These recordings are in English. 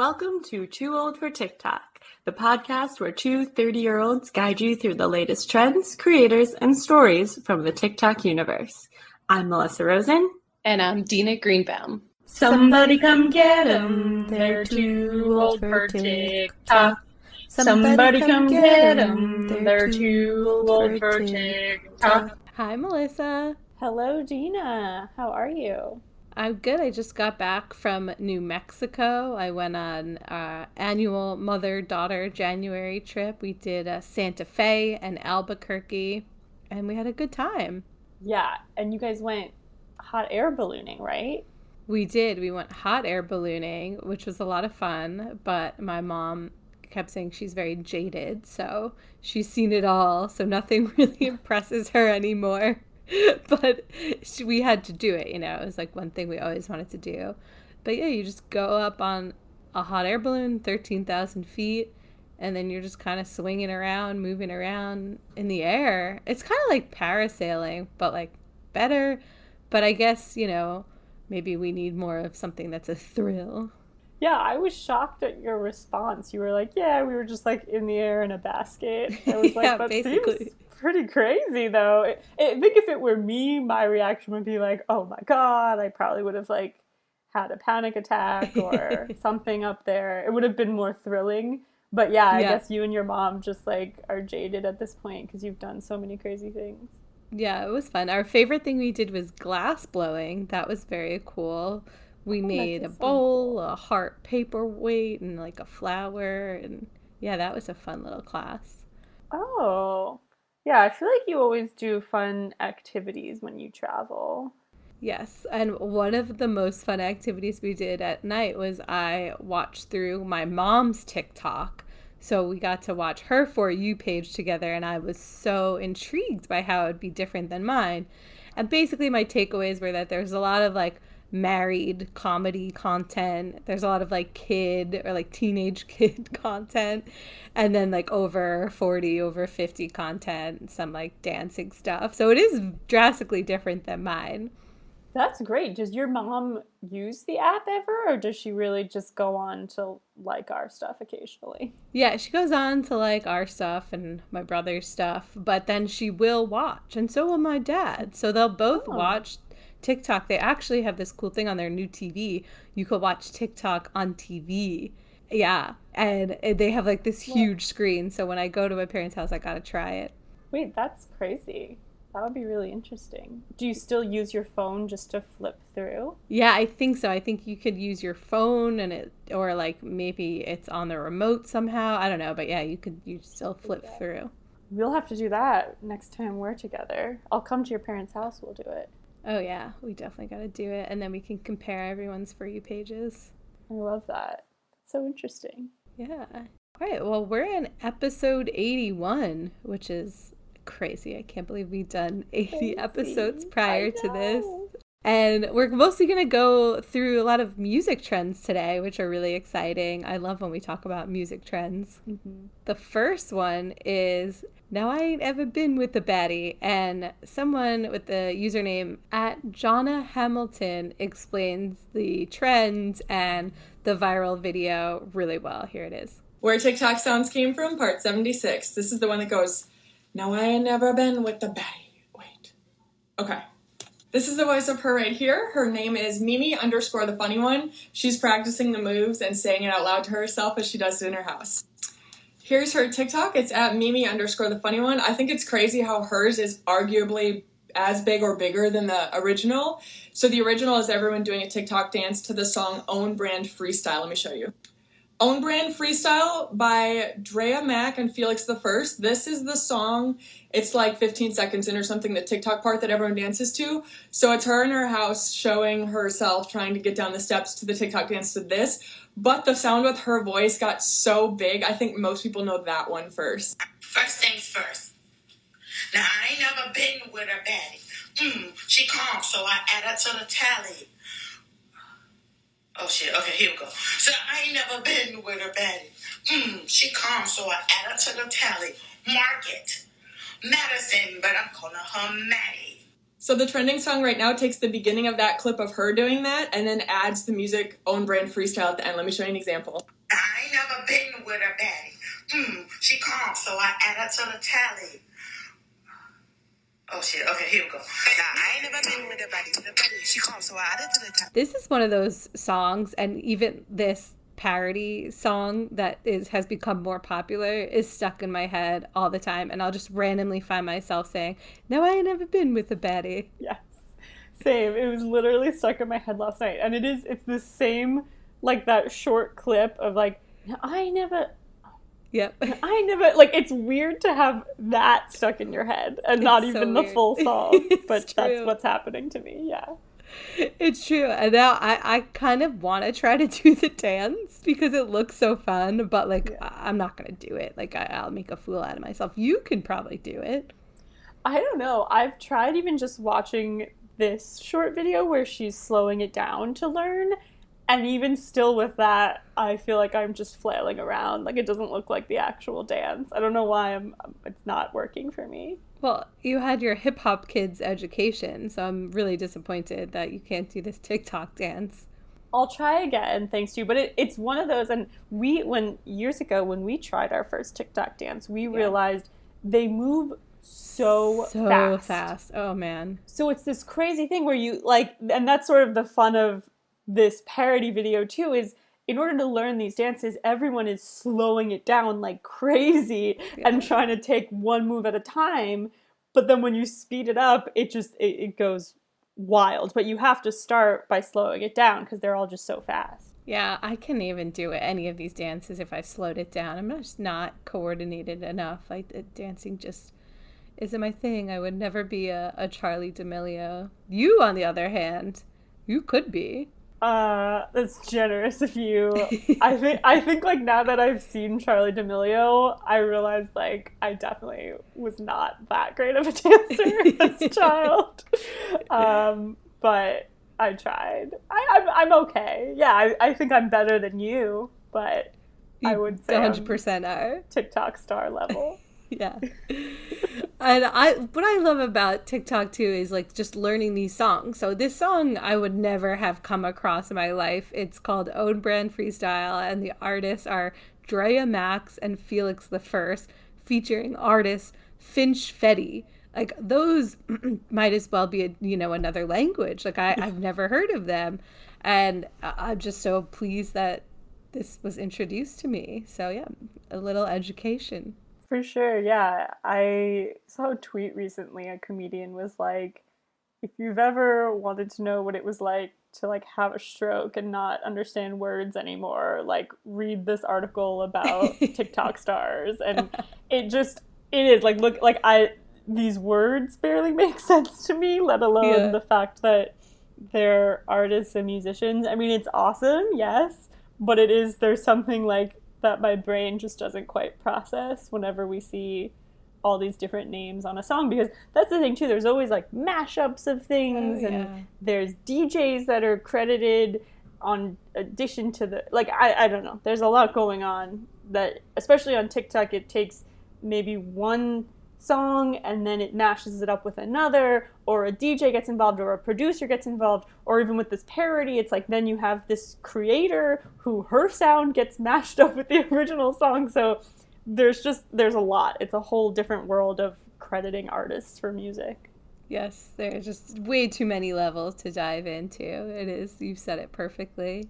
Welcome to Too Old for TikTok, the podcast where two 30 year olds guide you through the latest trends, creators, and stories from the TikTok universe. I'm Melissa Rosen. And I'm Dina Greenbaum. Somebody come get them. They're too old for TikTok. Somebody come get them. They're too old for TikTok. Hi, Melissa. Hello, Dina. How are you? I'm good. I just got back from New Mexico. I went on uh, annual mother daughter January trip. We did uh, Santa Fe and Albuquerque, and we had a good time. Yeah, and you guys went hot air ballooning, right? We did. We went hot air ballooning, which was a lot of fun. But my mom kept saying she's very jaded, so she's seen it all. So nothing really impresses her anymore. but we had to do it, you know. It was like one thing we always wanted to do. But yeah, you just go up on a hot air balloon, 13,000 feet, and then you're just kind of swinging around, moving around in the air. It's kind of like parasailing, but like better. But I guess, you know, maybe we need more of something that's a thrill. Yeah, I was shocked at your response. You were like, "Yeah, we were just like in the air in a basket." I was like, yeah, "That basically. seems pretty crazy, though." I I think if it were me, my reaction would be like, "Oh my god!" I probably would have like had a panic attack or something up there. It would have been more thrilling. But yeah, I Yeah. guess you and your mom just like are jaded at this point because you've done so many crazy things. Yeah, it was fun. Our favorite thing we did was glass blowing. That was very cool. We oh, made a bowl, a heart paperweight, and like a flower. And yeah, that was a fun little class. Oh, yeah. I feel like you always do fun activities when you travel. Yes, and one of the most fun activities we did at night was I watched through my mom's TikTok. So we got to watch her For You page together, and I was so intrigued by how it would be different than mine. And basically, my takeaways were that there's a lot of like married comedy content, there's a lot of like kid or like teenage kid content, and then like over 40, over 50 content, some like dancing stuff. So it is drastically different than mine. That's great. Does your mom use the app ever, or does she really just go on to like our stuff occasionally? Yeah, she goes on to like our stuff and my brother's stuff, but then she will watch, and so will my dad. So they'll both Oh. watch TikTok. They actually have this cool thing on their new TV. You could watch TikTok on TV. Yeah, and they have like this huge screen. So when I go to my parents' house, I gotta try it. Wait, that's crazy. That would be really interesting. Do you still use your phone just to flip through? Yeah, I think so. I think you could use your phone and it, or like maybe it's on the remote somehow. I don't know, but yeah, you could you still flip Yeah. through. We'll have to do that next time we're together. I'll come to your parents' house. We'll do it. Oh yeah, we definitely got to do it, and then we can compare everyone's for you pages. I love that. So interesting. Yeah. All right. Well, we're in episode eighty-one, which is crazy. I can't believe we've done eighty Crazy. episodes prior to this. And we're mostly going to go through a lot of music trends today, which are really exciting. I love when we talk about music trends. Mm-hmm. The first one is Now I Ain't Ever Been with a Baddie. And someone with the username at Jonna Hamilton explains the trend and the viral video really well. Here it is. Where TikTok sounds came from, part 76. This is the one that goes, Now I ain't never been with the baddie. Wait. Okay. This is the voice of her right here. Her name is Mimi underscore the funny one. She's practicing the moves and saying it out loud to herself as she does it in her house. Here's her TikTok. It's at Mimi underscore the funny one. I think it's crazy how hers is arguably as big or bigger than the original. So the original is everyone doing a TikTok dance to the song Own Brand Freestyle. Let me show you. Own Brand Freestyle by Dreya Mac and Felix the First. This is the song. It's like 15 seconds in or something, the TikTok part that everyone dances to. So it's her in her house showing herself trying to get down the steps to the TikTok dance to this. But the sound with her voice got so big, I think most people know that one first. First things first. Now I ain't never been with a baddie. Mm, she calm, so I add her to the tally. Oh shit, okay, here we go. So I ain't never been with a baddie. Mm, she calm, so I add her to the tally. Market. Madison, but I'm calling her Maddie. So the trending song right now takes the beginning of that clip of her doing that and then adds the music own brand freestyle at the end. Let me show you an example. I ain't never been with a baddie. Mm, she calm, so I add her to the tally. Oh shit, okay, here we go. Nah, I ain't never been with a baddie. The baddie, she calm, so I add her to the tally. This is one of those songs, and even this parody song that is has become more popular is stuck in my head all the time and I'll just randomly find myself saying, No, I ain't never been with a baddie. Yes. Same. It was literally stuck in my head last night. And it is it's the same like that short clip of like I never Yep. I never like it's weird to have that stuck in your head and not It's so even the full song. But that's what's happening to me. Yeah. It's true. And now I, I kind of want to try to do the dance because it looks so fun, but like I- I'm not going to do it. Like I, I'll make a fool out of myself. You can probably do it. I don't know. I've tried even just watching this short video where she's slowing it down to learn. And even still with that, I feel like I'm just flailing around. Like it doesn't look like the actual dance. I don't know why I'm um, it's not working for me. Well, you had your hip hop kids education, so I'm really disappointed that you can't do this TikTok dance. I'll try again, thanks to you. But it, it's one of those, and we, when years ago, when we tried our first TikTok dance, we realized they move so, So fast. fast. Oh man. So it's this crazy thing where you like, and that's sort of the fun of this parody video too. Is in order to learn these dances, everyone is slowing it down like crazy and trying to take one move at a time. But then when you speed it up, it just it, it goes wild. But you have to start by slowing it down because they're all just so fast. Yeah, I can't even do any of these dances if I slowed it down. I'm just not coordinated enough. Like uh, dancing just isn't my thing. I would never be a, a Charli D'Amelio. You, on the other hand, you could be. Uh, that's generous of you. I think I think like now that I've seen Charli D'Amelio, I realize like I definitely was not that great of a dancer as a child. Um, but I tried. I, I'm I'm okay. Yeah, I, I think I'm better than you, but I would say 100% are. TikTok star level. yeah. And I what I love about TikTok too is like just learning these songs. So this song I would never have come across in my life. It's called Own Brand Freestyle and the artists are Dreya Max and Felix the First featuring artist Finch Fetti. Like those might as well be a, you know another language. Like I, I've never heard of them. And I'm just so pleased that this was introduced to me. So yeah, a little education. For sure, yeah. I saw a tweet recently. A comedian was like, if you've ever wanted to know what it was like to like have a stroke and not understand words anymore, like read this article about TikTok stars. And it just it is like look like I these words barely make sense to me, let alone Yeah. the fact that they're artists and musicians. I mean, it's awesome, yes, but it is there's something like that my brain just doesn't quite process whenever we see all these different names on a song because that's the thing too there's always like mashups of things Oh, and yeah. there's DJs that are credited on addition to the like I, I don't know there's a lot going on that especially on TikTok it takes maybe one song and then it mashes it up with another or a DJ gets involved or a producer gets involved or even with this parody it's like then you have this creator who her sound gets mashed up with the original song so there's just there's a lot it's a whole different world of crediting artists for music Yes, there are just way too many levels to dive into. It is, you've said it perfectly.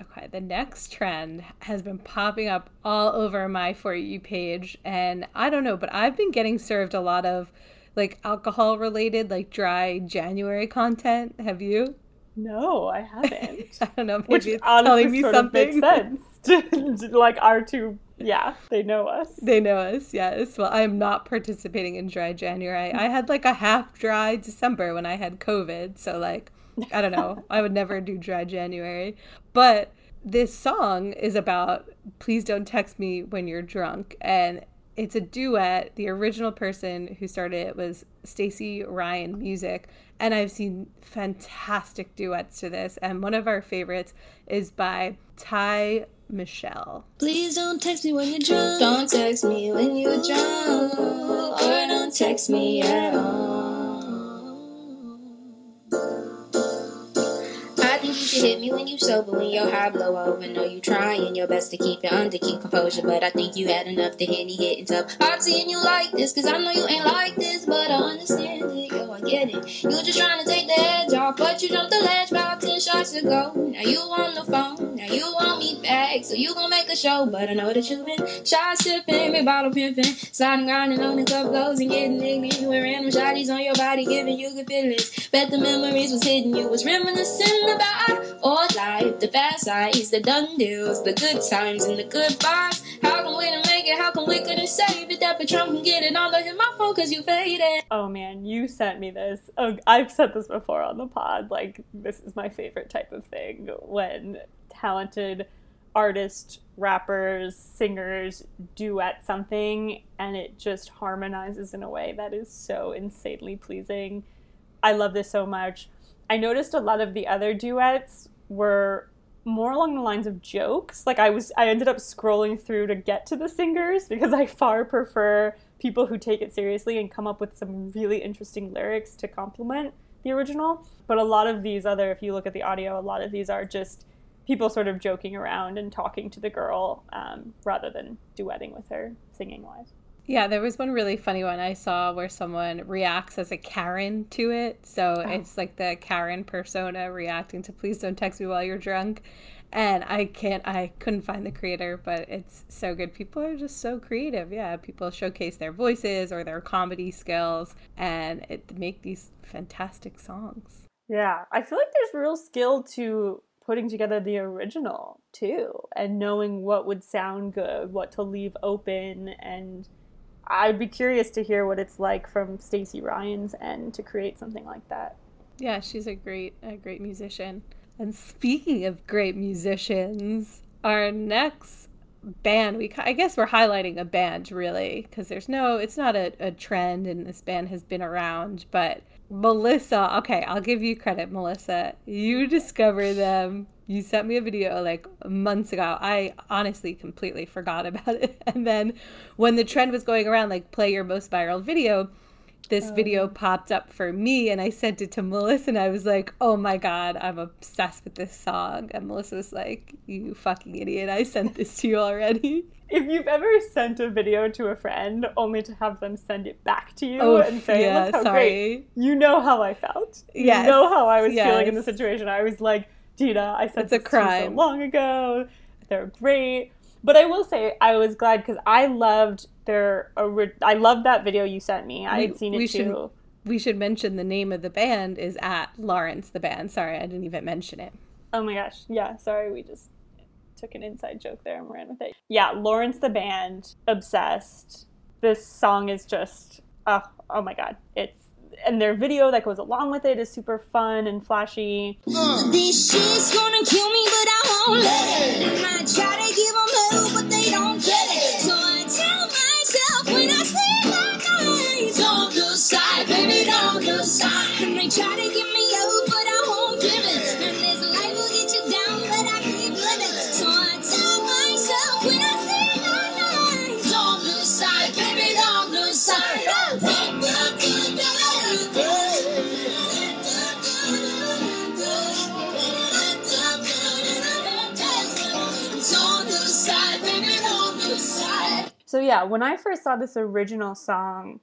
Okay, the next trend has been popping up all over my For You page. And I don't know, but I've been getting served a lot of like alcohol related, like dry January content. Have you? no i haven't I don't know. Maybe which it's honestly telling me sort something. makes sense like our two yeah they know us They know us, yes. Well, I am not participating in dry January. I had like a half dry December when I had COVID. So, like, I don't know. I would never do dry January. But this song is about please don't text me when you're drunk. And it's a duet. The original person who started it was Stacey Ryan Music. And I've seen fantastic duets to this. And one of our favorites is by Ty Michelle. Please don't text me when you're drunk. Don't text me when you're drunk. Or don't text me at all. Hit me when you sober, when your high blow over. Know you trying your best to keep it under, keep composure. But I think you had enough to hit me hitting tough. Hard seeing you like this, cause I know you ain't like this, but I understand it. Yo, I get it. You just trying to take the edge off, but you jumped the ledge about 10 shots ago. Now you on the phone, now you want me back, so you gon' make a show. But I know that you've been shot sipping, big bottle pimping, sliding, grinding on the cup goes and getting ignorant with random shotties on your body, giving you good feelings. Bet the memories was hitting you was reminiscing about old life, the fast lives, the done deals, the good times and the good bars. How come we make it? How come we couldn't save it? That Patron can get it the hit my phone cause you faded. Oh man, you sent me this. Oh, I've said this before on the pod. Like, this is my favorite type of thing when talented artists, rappers, singers duet something and it just harmonizes in a way that is so insanely pleasing. I love this so much. I noticed a lot of the other duets were more along the lines of jokes. Like I was I ended up scrolling through to get to the singers because I far prefer people who take it seriously and come up with some really interesting lyrics to complement the original. But a lot of these other if you look at the audio, a lot of these are just people sort of joking around and talking to the girl um, rather than duetting with her singing wise. Yeah, there was one really funny one I saw where someone reacts as a Karen to it. So Oh. it's like the Karen persona reacting to Please Don't Text Me While You're Drunk. And I can't, I couldn't find the creator, but it's so good. People are just so creative. Yeah, people showcase their voices or their comedy skills and it make these fantastic songs. Yeah, I feel like there's real skill to putting together the original too and knowing what would sound good, what to leave open and I'd be curious to hear what it's like from Stacey Ryan's end to create something like that. Yeah, she's a great, a great musician. And speaking of great musicians, our next band, we I guess we're highlighting a band really because there's no, it's not a, a trend, and this band has been around. But Melissa, okay, I'll give you credit, Melissa. You discover them. You sent me a video like months ago. I honestly completely forgot about it. And then when the trend was going around, like play your most viral video, this oh. video popped up for me and I sent it to Melissa and I was like, oh my God, I'm obsessed with this song. And Melissa was like, you fucking idiot. I sent this to you already. If you've ever sent a video to a friend only to have them send it back to you Oh, and say, yeah, look how sorry. great, you know how I felt. Yes, You know how I was feeling in the situation. I was like, Dina, I sent It's a you so long ago. They're great. But I will say, I was glad because I loved their. I loved that video you sent me. I We- had seen we it should- too. We should mention the name of the band is at Lawrence the band. Sorry, I didn't even mention it. Oh my gosh. Yeah, sorry, we just took an inside joke there and ran with it. Yeah, Lawrence the band, obsessed. This song is just oh, oh my god. It's and their video that goes along with it is super fun and flashy. This shit's gonna kill me, but I won't let it. I try to give them but they don't get it. So I tell myself when I sleep yeah, when I first saw this original song,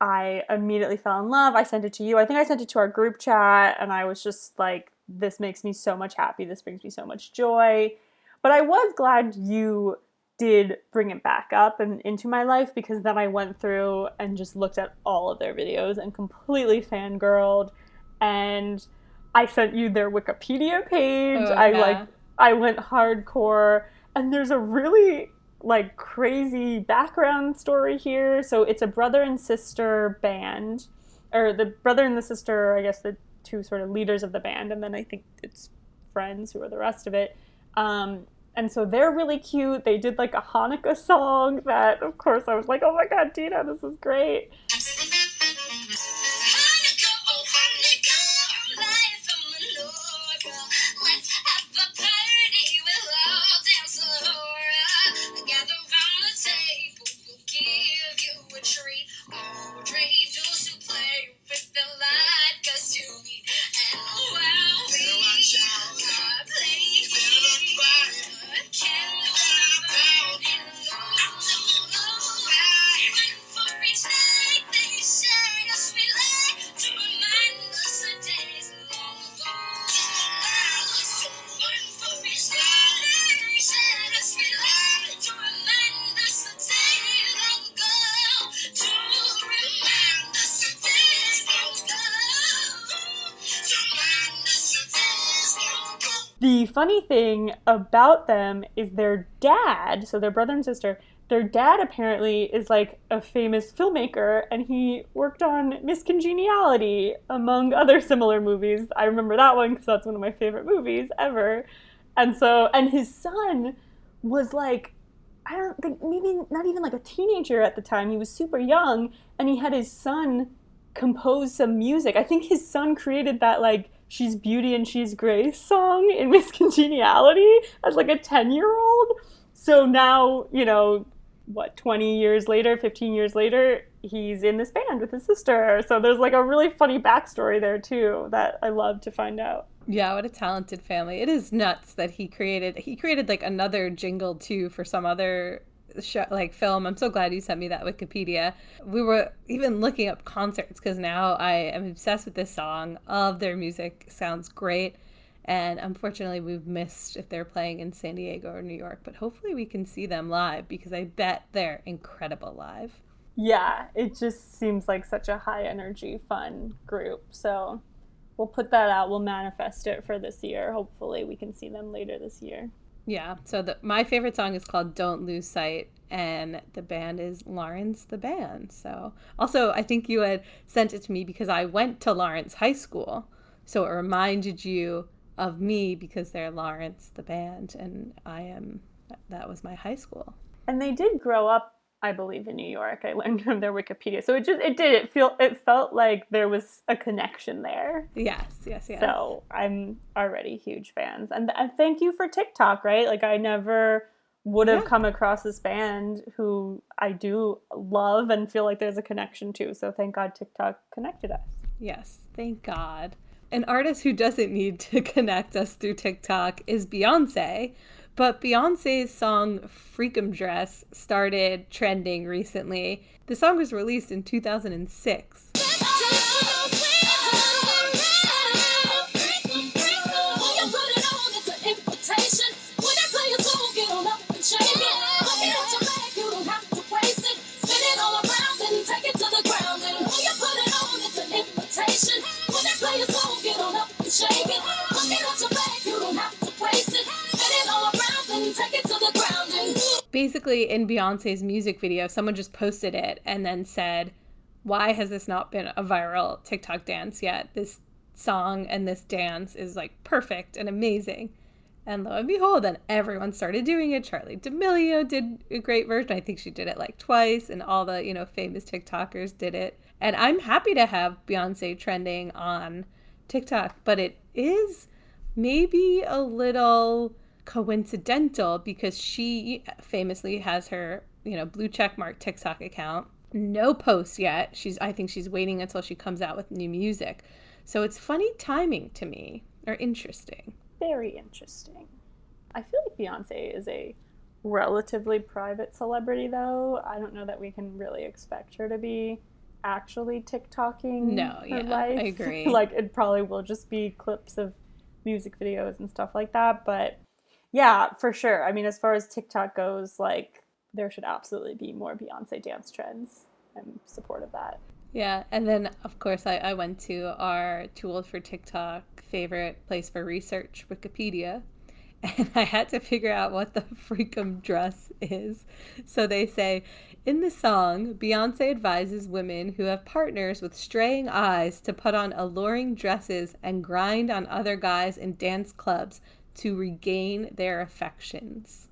I immediately fell in love. I sent it to you. I think I sent it to our group chat and I was just like this makes me so much happy. This brings me so much joy. But I was glad you did bring it back up and into my life because then I went through and just looked at all of their videos and completely fangirled and I sent you their Wikipedia page. Oh, I like I went hardcore and there's a really like crazy background story here. So it's a brother and sister band or the brother and the sister, I guess the two sort of leaders of the band and then I think it's friends who are the rest of it. Um and so they're really cute. They did like a Hanukkah song that, of course, I was like, oh my god, Dina, this is great. Funny thing about them is their dad, so their brother and sister, their dad apparently is like a famous filmmaker and he worked on Miss Congeniality among other similar movies. I remember that one because that's one of my favorite movies ever. And so, and his son was like, I don't think, maybe not even like a teenager at the time. He was super young and he had his son compose some music. I think his son created that like She's Beauty and She's Grace song in Miss Congeniality as like a 10 year old. So now, you know, what 20 years later 15 years later he's in this band with his sister. So there's like a really funny backstory there too that i love to find out. Yeah what a talented family. It is nuts that he created he created like another jingle too for some other show, like film i'm so glad you sent me that wikipedia we were even looking up concerts because now i am obsessed with this song of their music sounds great and unfortunately, we've missed if they're playing in San Diego or New York, but hopefully we can see them live because I bet they're incredible live. Yeah, it just seems like such a high energy, fun group. So we'll put that out. We'll manifest it for this year. Hopefully, we can see them later this year. Yeah. So the, my favorite song is called "Don't Lose Sight," and the band is Lawrence the band. So also, I think you had sent it to me because I went to Lawrence High School, so it reminded you of me because they're Lawrence the band and I am that was my high school. And they did grow up I believe in New York. I learned from their Wikipedia. So it just it did it feel it felt like there was a connection there. Yes, yes, yes. So I'm already huge fans. And, and thank you for TikTok, right? Like I never would have yeah. come across this band who I do love and feel like there's a connection to. So thank God TikTok connected us. Yes, thank God. An artist who doesn't need to connect us through TikTok is Beyonce, but Beyonce's song Freakum Dress started trending recently. The song was released in 2006. Basically in Beyonce's music video, someone just posted it and then said, Why has this not been a viral TikTok dance yet? This song and this dance is like perfect and amazing. And lo and behold, then everyone started doing it. Charli D'Amelio did a great version. I think she did it like twice, and all the, you know, famous TikTokers did it. And I'm happy to have Beyonce trending on TikTok, but it is maybe a little coincidental because she famously has her, you know, blue check mark TikTok account. No posts yet. She's I think she's waiting until she comes out with new music. So it's funny timing to me or interesting. Very interesting. I feel like Beyonce is a relatively private celebrity though. I don't know that we can really expect her to be actually TikToking no, her yeah, life. I agree. like it probably will just be clips of music videos and stuff like that, but yeah, for sure. I mean, as far as TikTok goes, like there should absolutely be more Beyonce dance trends. I'm support of that. Yeah, and then of course I, I went to our tool for TikTok favorite place for research, Wikipedia, and I had to figure out what the freakum dress is. So they say in the song, Beyonce advises women who have partners with straying eyes to put on alluring dresses and grind on other guys in dance clubs to regain their affections.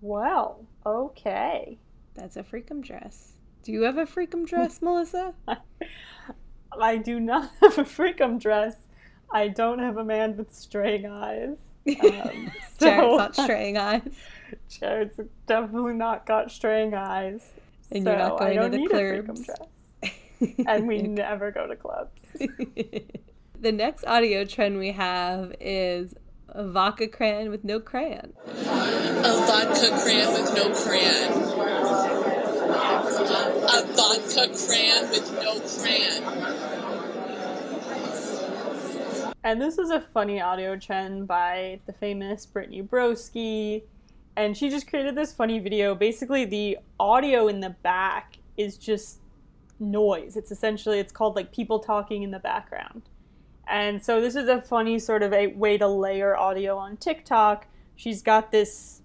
Well, okay. That's a freakum dress. Do you have a freakum dress, Melissa? I do not have a freakum dress. I don't have a man with straying eyes. Um, so Jared's not straying eyes. Jared's definitely not got straying eyes. And so you're not going to the clubs. and we never go to clubs. the next audio trend we have is a vodka crayon with no crayon. A vodka crayon with no crayon. A vodka crayon with no crayon. And this is a funny audio trend by the famous Brittany Broski. And she just created this funny video. Basically, the audio in the back is just noise. It's essentially, it's called like people talking in the background And so this is a funny sort of a way to layer audio on TikTok. She's got this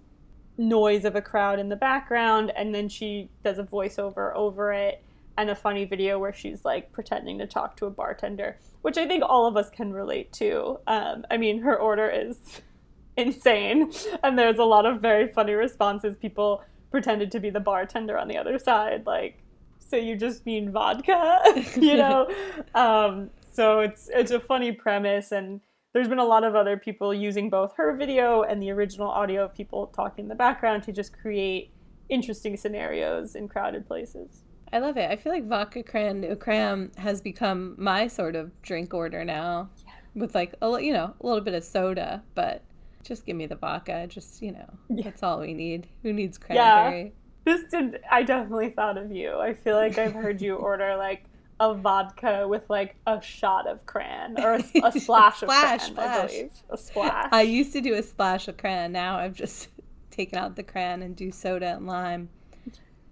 noise of a crowd in the background, and then she does a voiceover over it, and a funny video where she's like pretending to talk to a bartender, which I think all of us can relate to. Um, I mean, her order is insane, and there's a lot of very funny responses. People pretended to be the bartender on the other side, like, so you just mean vodka, you know? um, so it's it's a funny premise, and there's been a lot of other people using both her video and the original audio of people talking in the background to just create interesting scenarios in crowded places. I love it. I feel like vodka cran cram has become my sort of drink order now, yeah. with like a you know a little bit of soda, but just give me the vodka. Just you know, yeah. that's all we need. Who needs cranberry? Yeah. This did. I definitely thought of you. I feel like I've heard you order like a vodka with like a shot of cran or a, a splash, of cran, splash. I believe. A splash. I used to do a splash of cran. Now I've just taken out the cran and do soda and lime.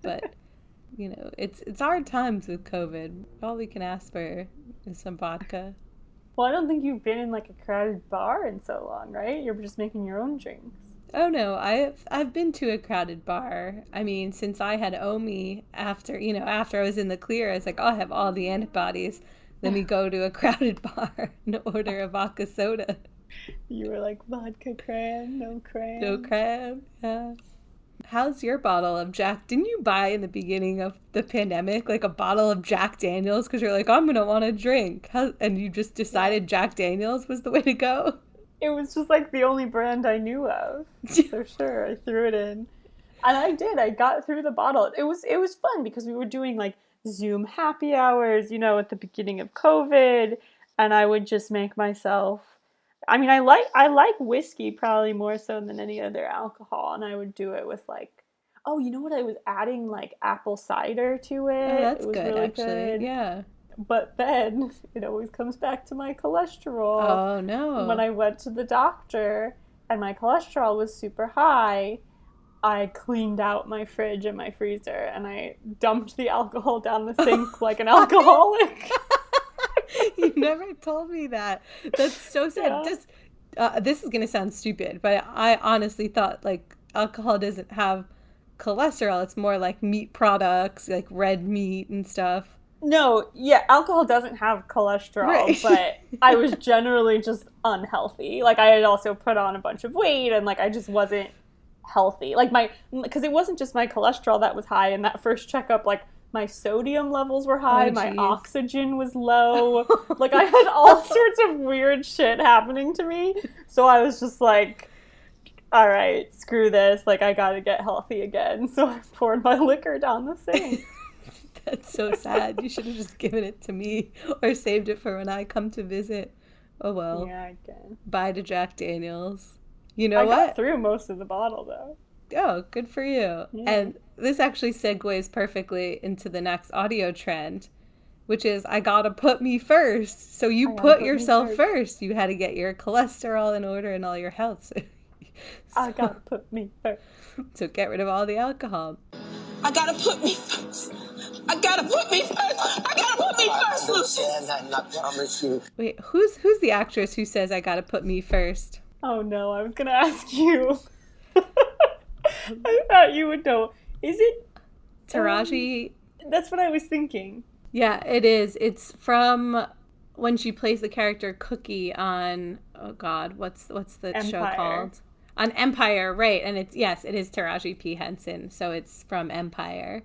But you know, it's it's hard times with COVID. All we can ask for is some vodka. Well, I don't think you've been in like a crowded bar in so long, right? You're just making your own drinks. Oh no, I've I've been to a crowded bar. I mean, since I had Omi after you know after I was in the clear, I was like, oh, I'll have all the antibodies. Let me go to a crowded bar and order a vodka soda. You were like vodka cran, no cran, no cran. Yeah. How's your bottle of Jack? Didn't you buy in the beginning of the pandemic like a bottle of Jack Daniels because you're like, I'm gonna want to drink, How, and you just decided Jack Daniels was the way to go? It was just like the only brand I knew of. so sure, I threw it in. And I did. I got through the bottle. It was it was fun because we were doing like Zoom happy hours, you know, at the beginning of COVID, and I would just make myself I mean, I like I like whiskey probably more so than any other alcohol, and I would do it with like, oh, you know what? I was adding like apple cider to it. Oh, that's it good, really actually. Good. Yeah but then it always comes back to my cholesterol. Oh no. When I went to the doctor and my cholesterol was super high, I cleaned out my fridge and my freezer and I dumped the alcohol down the sink like an alcoholic. you never told me that. That's so sad. Yeah. Just uh, this is gonna sound stupid, but I honestly thought like alcohol doesn't have cholesterol. It's more like meat products, like red meat and stuff. No, yeah, alcohol doesn't have cholesterol, right. but I was generally just unhealthy. Like I had also put on a bunch of weight and like I just wasn't healthy. Like my because it wasn't just my cholesterol that was high in that first checkup like my sodium levels were high, oh, my oxygen was low. like I had all sorts of weird shit happening to me. So I was just like all right, screw this. Like I got to get healthy again. So I poured my liquor down the sink. That's so sad. You should have just given it to me or saved it for when I come to visit. Oh well. Yeah, I can. Bye to Jack Daniels. You know I what? Got through most of the bottle though. Oh, good for you. Yeah. And this actually segues perfectly into the next audio trend, which is I gotta put me first. So you put, put, yourself first. first. You had to get your cholesterol in order and all your health. So I gotta put me first. So get rid of all the alcohol. I gotta put me first. I gotta put me first. I gotta put me first, Lucious. And I promise you. Wait, who's who's the actress who says I gotta put me first? Oh no, I was gonna ask you. I thought you would know. Is it Taraji? Um, that's what I was thinking. Yeah, it is. It's from when she plays the character Cookie on oh god, what's what's the Empire. show called? On Empire, right? And it's yes, it is Taraji P Henson, so it's from Empire.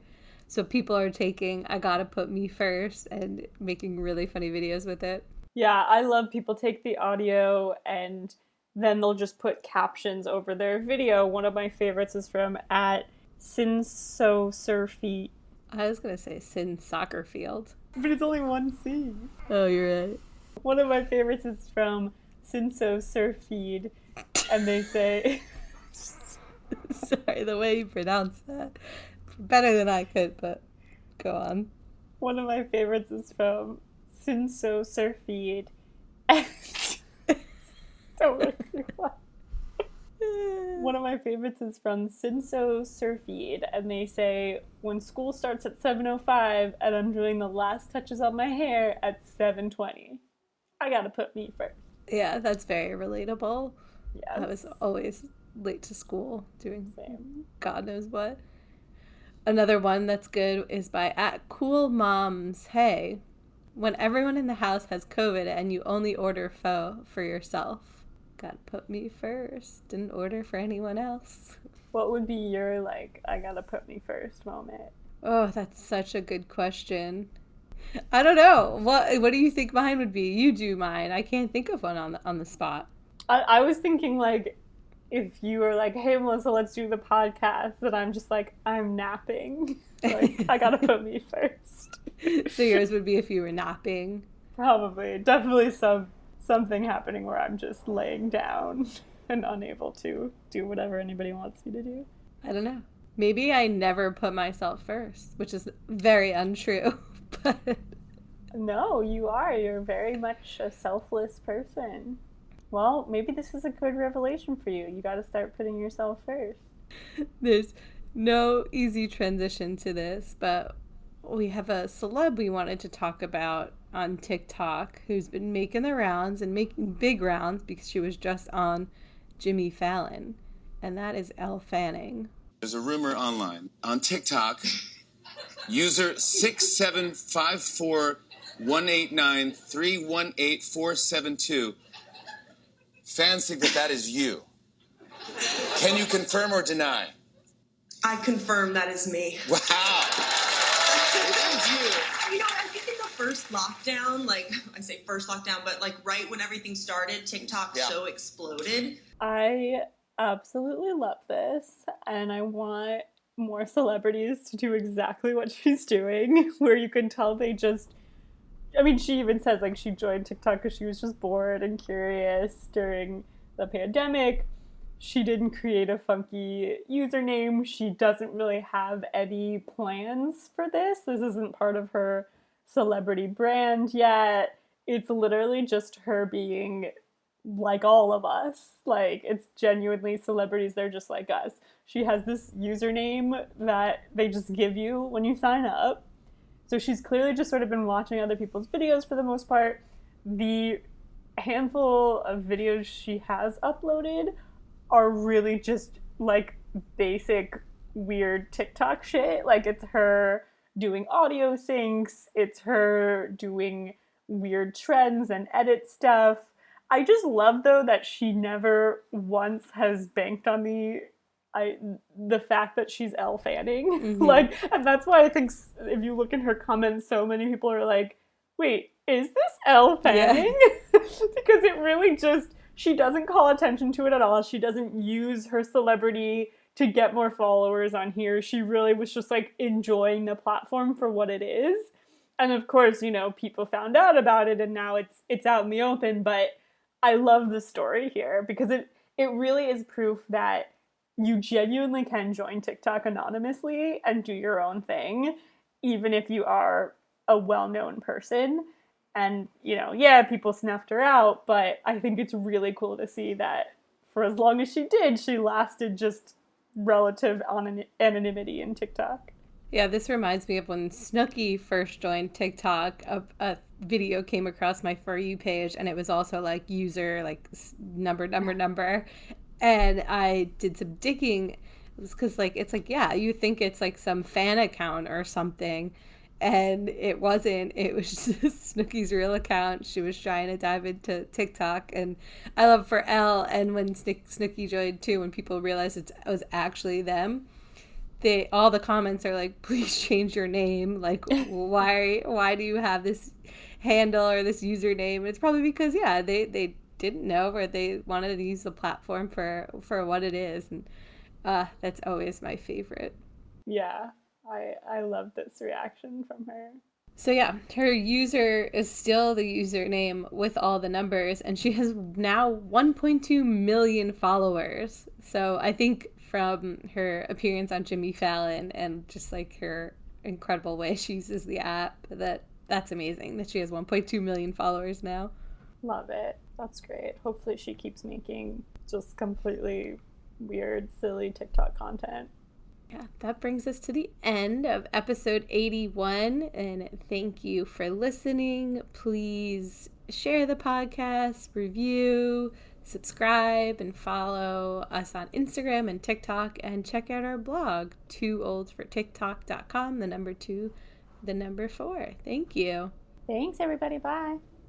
So people are taking I gotta put me first and making really funny videos with it. Yeah, I love people take the audio and then they'll just put captions over their video. One of my favorites is from at Sin So Surfy. I was gonna say Sin Soccer Field. But it's only one C. Oh, you're right. One of my favorites is from Sinso Surfeed, and they say. Sorry, the way you pronounce that better than I could, but go on. One of my favorites is from Sinso Surfeed. One of my favorites is from Sinso Surfeed, and they say, when school starts at 7.05 and I'm doing the last touches on my hair at 7.20. I gotta put me first. Yeah, that's very relatable. Yeah. I was always late to school doing same. God knows what. Another one that's good is by at Cool Moms. Hey, when everyone in the house has COVID and you only order pho for yourself, gotta put me first. Didn't order for anyone else. What would be your like I gotta put me first moment? Oh, that's such a good question. I don't know. What what do you think mine would be? You do mine. I can't think of one on the, on the spot. I, I was thinking like if you were like, "Hey Melissa, let's do the podcast," and I'm just like, "I'm napping." like I gotta put me first. So yours would be if you were napping. Probably, definitely some something happening where I'm just laying down and unable to do whatever anybody wants me to do. I don't know. Maybe I never put myself first, which is very untrue. But No, you are. You're very much a selfless person. Well, maybe this is a good revelation for you. You got to start putting yourself first. there's no easy transition to this, but we have a celeb we wanted to talk about on TikTok who's been making the rounds and making big rounds because she was just on Jimmy Fallon, and that is Elle Fanning. There's a rumor online on TikTok. User 675418931847 Fans think that that is you. Can you confirm or deny? I confirm that is me. Wow. You. You know, I think in the first lockdown, like I say first lockdown, but like right when everything started, TikTok Yeah. so exploded. I absolutely love this, and I want more celebrities to do exactly what she's doing, where you can tell they just. I mean, she even says like she joined TikTok because she was just bored and curious during the pandemic. She didn't create a funky username. She doesn't really have any plans for this. This isn't part of her celebrity brand yet. It's literally just her being like all of us. Like it's genuinely celebrities, they're just like us. She has this username that they just give you when you sign up. So she's clearly just sort of been watching other people's videos for the most part. The handful of videos she has uploaded are really just like basic weird TikTok shit. Like it's her doing audio syncs, it's her doing weird trends and edit stuff. I just love though that she never once has banked on the I the fact that she's Elle Fanning. Mhm. like and that's why I think if you look in her comments so many people are like, "Wait, is this Elle Yeah. Fanning?" because it really just she doesn't call attention to it at all. She doesn't use her celebrity to get more followers on here. She really was just like enjoying the platform for what it is. And of course, you know, people found out about it and now it's it's out in the open, but I love the story here because it it really is proof that you genuinely can join TikTok anonymously and do your own thing even if you are a well-known person and you know yeah people snuffed her out but i think it's really cool to see that for as long as she did she lasted just relative anon- anonymity in tiktok Yeah, this reminds me of when Snooki first joined TikTok. A, a video came across my For You page, and it was also like user, like number, number, number. And I did some digging because, like, it's like, yeah, you think it's like some fan account or something. And it wasn't. It was just Snooki's real account. She was trying to dive into TikTok. And I love for Elle. And when Snook- Snooki joined too, when people realized it was actually them, they all the comments are like please change your name like why why do you have this handle or this username it's probably because yeah they they didn't know or they wanted to use the platform for for what it is. And uh that's always my favorite. Yeah i i love this reaction from her. So yeah her user is still the username with all the numbers and she has now 1.2 million followers. So i think from her appearance on jimmy fallon and just like her incredible way she uses the app that that's amazing that she has 1.2 million followers now. Love it that's great hopefully she keeps making just completely weird silly tiktok content yeah, that brings us to the end of episode 81. And thank you for listening. Please share the podcast, review, subscribe, and follow us on Instagram and TikTok, and check out our blog, 2Old4TikTok.com, the number two, the number four. Thank you. Thanks, everybody. Bye.